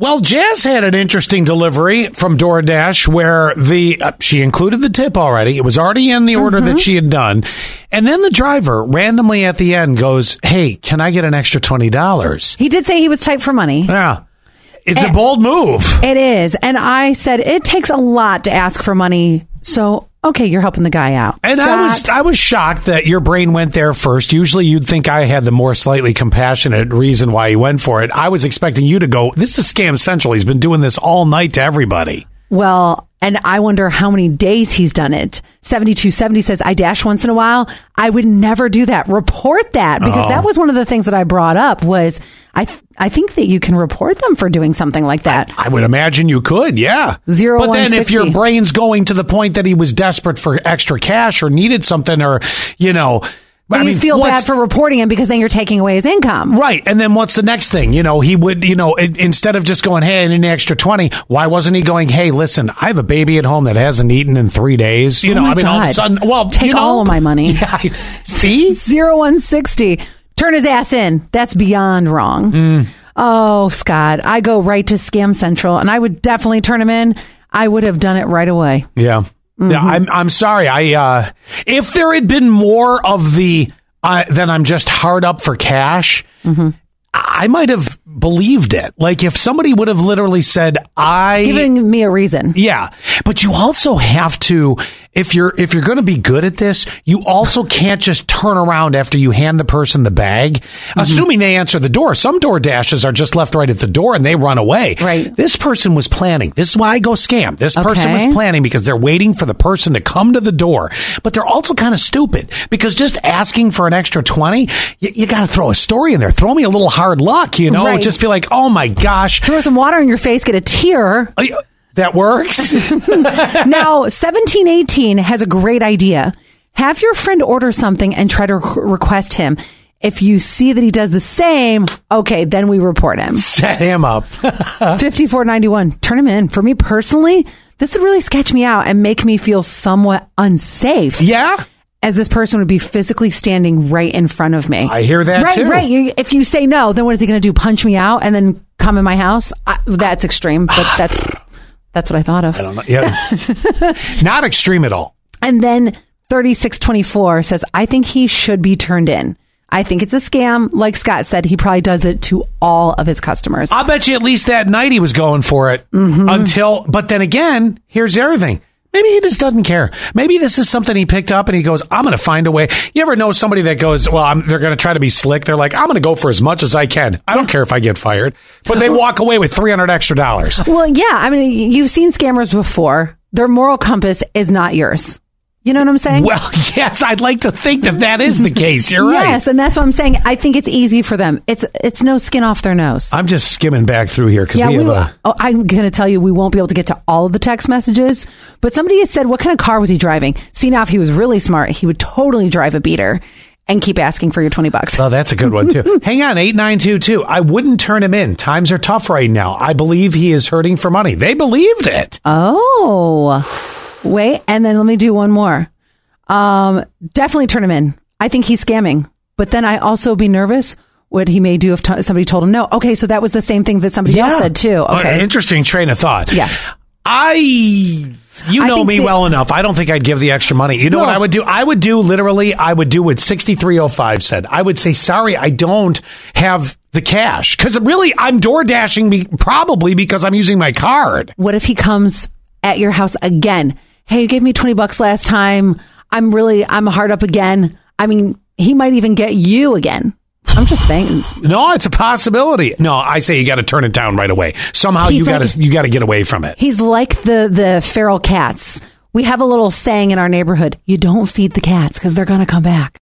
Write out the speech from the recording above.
Well, Jazz had an interesting delivery from DoorDash where the uh, she included the tip already. It was already in the order that she had done. And then the driver randomly at the end goes, "Hey, can I get an extra $20?" He did say he was tight for money. Yeah. It's a Eh. bold move. It is. And I said, it takes a lot to ask for money. So, okay, you're helping the guy out. And I was I was shocked that your brain went there first. Usually you'd think I had the more slightly compassionate reason why he went for it. I was expecting you to go, "This is scam central. He's been doing this all night to everybody." Well, and I wonder how many days he's done it. 7270 says, I dash once in a while. I would never do that. Report that because Oh. that was one of the things that I brought up was I, th- I think that you can report them for doing something like that. I would imagine you could, yeah. Zero, But then if your brain's going to the point that he was desperate for extra cash or needed something or, you know, I you mean, feel bad for reporting him because then you're taking away his income. Right. And then what's the next thing? You know, he would, you know, in- instead of just going, hey, I need an extra 20, why wasn't he going, hey, listen, I have a baby at home that hasn't eaten in three days? You Oh know, I mean, all of a sudden, well, Take you know, all of my money. Yeah. I- See? 0160. Turn his ass in. That's beyond wrong. Mm. Oh, Scott, I go right to Scam Central and I would definitely turn him in. I would have done it right away. Yeah. Mm-hmm. Yeah. I'm, I'm sorry. I, uh, if there had been more of the, uh, then I'm just hard up for cash, Mm-hmm. I might have believed it. Like if somebody would have literally said, I, Giving me a reason. Yeah, but you also have to if you're if you're going to be good at this, you also can't just turn around after you hand the person the bag, Mm-hmm. assuming they answer the door. Some door dashes are just left right at the door and they run away. Right. This person was planning. This is why I go scam. This person was planning because they're waiting for the person to come to the door. But they're also kind of stupid because just asking for an extra 20, you, you got to throw a story in there. Throw me a little hard luck, you know? Right. Just be like, "Oh my gosh, Throw some water in your face, get a tear. uh, that works." now, 1718 has a great idea. Have your friend order something and try to request him. If you see that he does the same, okay, then we report him. Set him up. 5491, turn him in. For me personally, this would really sketch me out and make me feel somewhat unsafe. yeah. As this person would be physically standing right in front of me. I hear that right, too. Right, You- If you say no, then what is he going to do? Punch me out and then come in my house? I, that's extreme, but that's that's what I thought of. I don't know. Yeah. Not extreme at all. And then 3624 says, I think he should be turned in. I think it's a scam. Like Scott said, he probably does it to all of his customers. I'll bet you at least that night he was going for it Mm-hmm. until, but then again, here's the other thing. Maybe he just doesn't care. Maybe this is something he picked up and he goes, I'm going to find a way. You ever know somebody that goes, well, I'm, they're going to try to be slick. They're like, I'm going to go for as much as I can. I don't care if I get fired, but they walk away with 300 extra dollars. well, yeah. I mean, you've seen scammers before. Their moral compass is not yours. You know what I'm saying? Well, yes, I'd like to think that that is the case. You're right. Yes, and that's what I'm saying. I think it's easy for them. It's it's no skin off their nose. I'm just skimming back through here because Yeah, we we, have a. oh, I'm going to tell you, we won't be able to get to all of the text messages. But somebody has said, what kind of car was he driving? See, now if he was really smart, he would totally drive a beater and keep asking for your 20 bucks. Oh, that's a good one too. Hang on, eight nine two two. I wouldn't turn him in. Times are tough right now. I believe he is hurting for money. They believed it. Oh, wait. And then let me do one more. Um, definitely turn him in. I think he's scamming. But then I also be nervous what he may do if t- somebody told him no. Okay, so that was the same thing that somebody else said too. Uh, Okay. interesting train of thought. Yeah. I. You know me well enough. I don't think I'd give the extra money. You know what I would do? I would do literally. I would do what sixty three oh five said. I would say, "Sorry, I don't have the cash." Because really, I'm door dashing be- probably because I'm using my card. What if he comes at your house again? Hey, you gave me 20 bucks last time. I'm really, I'm hard up again. I mean, he might even get you again. I'm just saying. No, it's a possibility. No, I say you got to turn it down right away. Somehow He's you got like- to you got to get away from it. He's like the, the feral cats. We have a little saying in our neighborhood. You don't feed the cats because they're going to come back.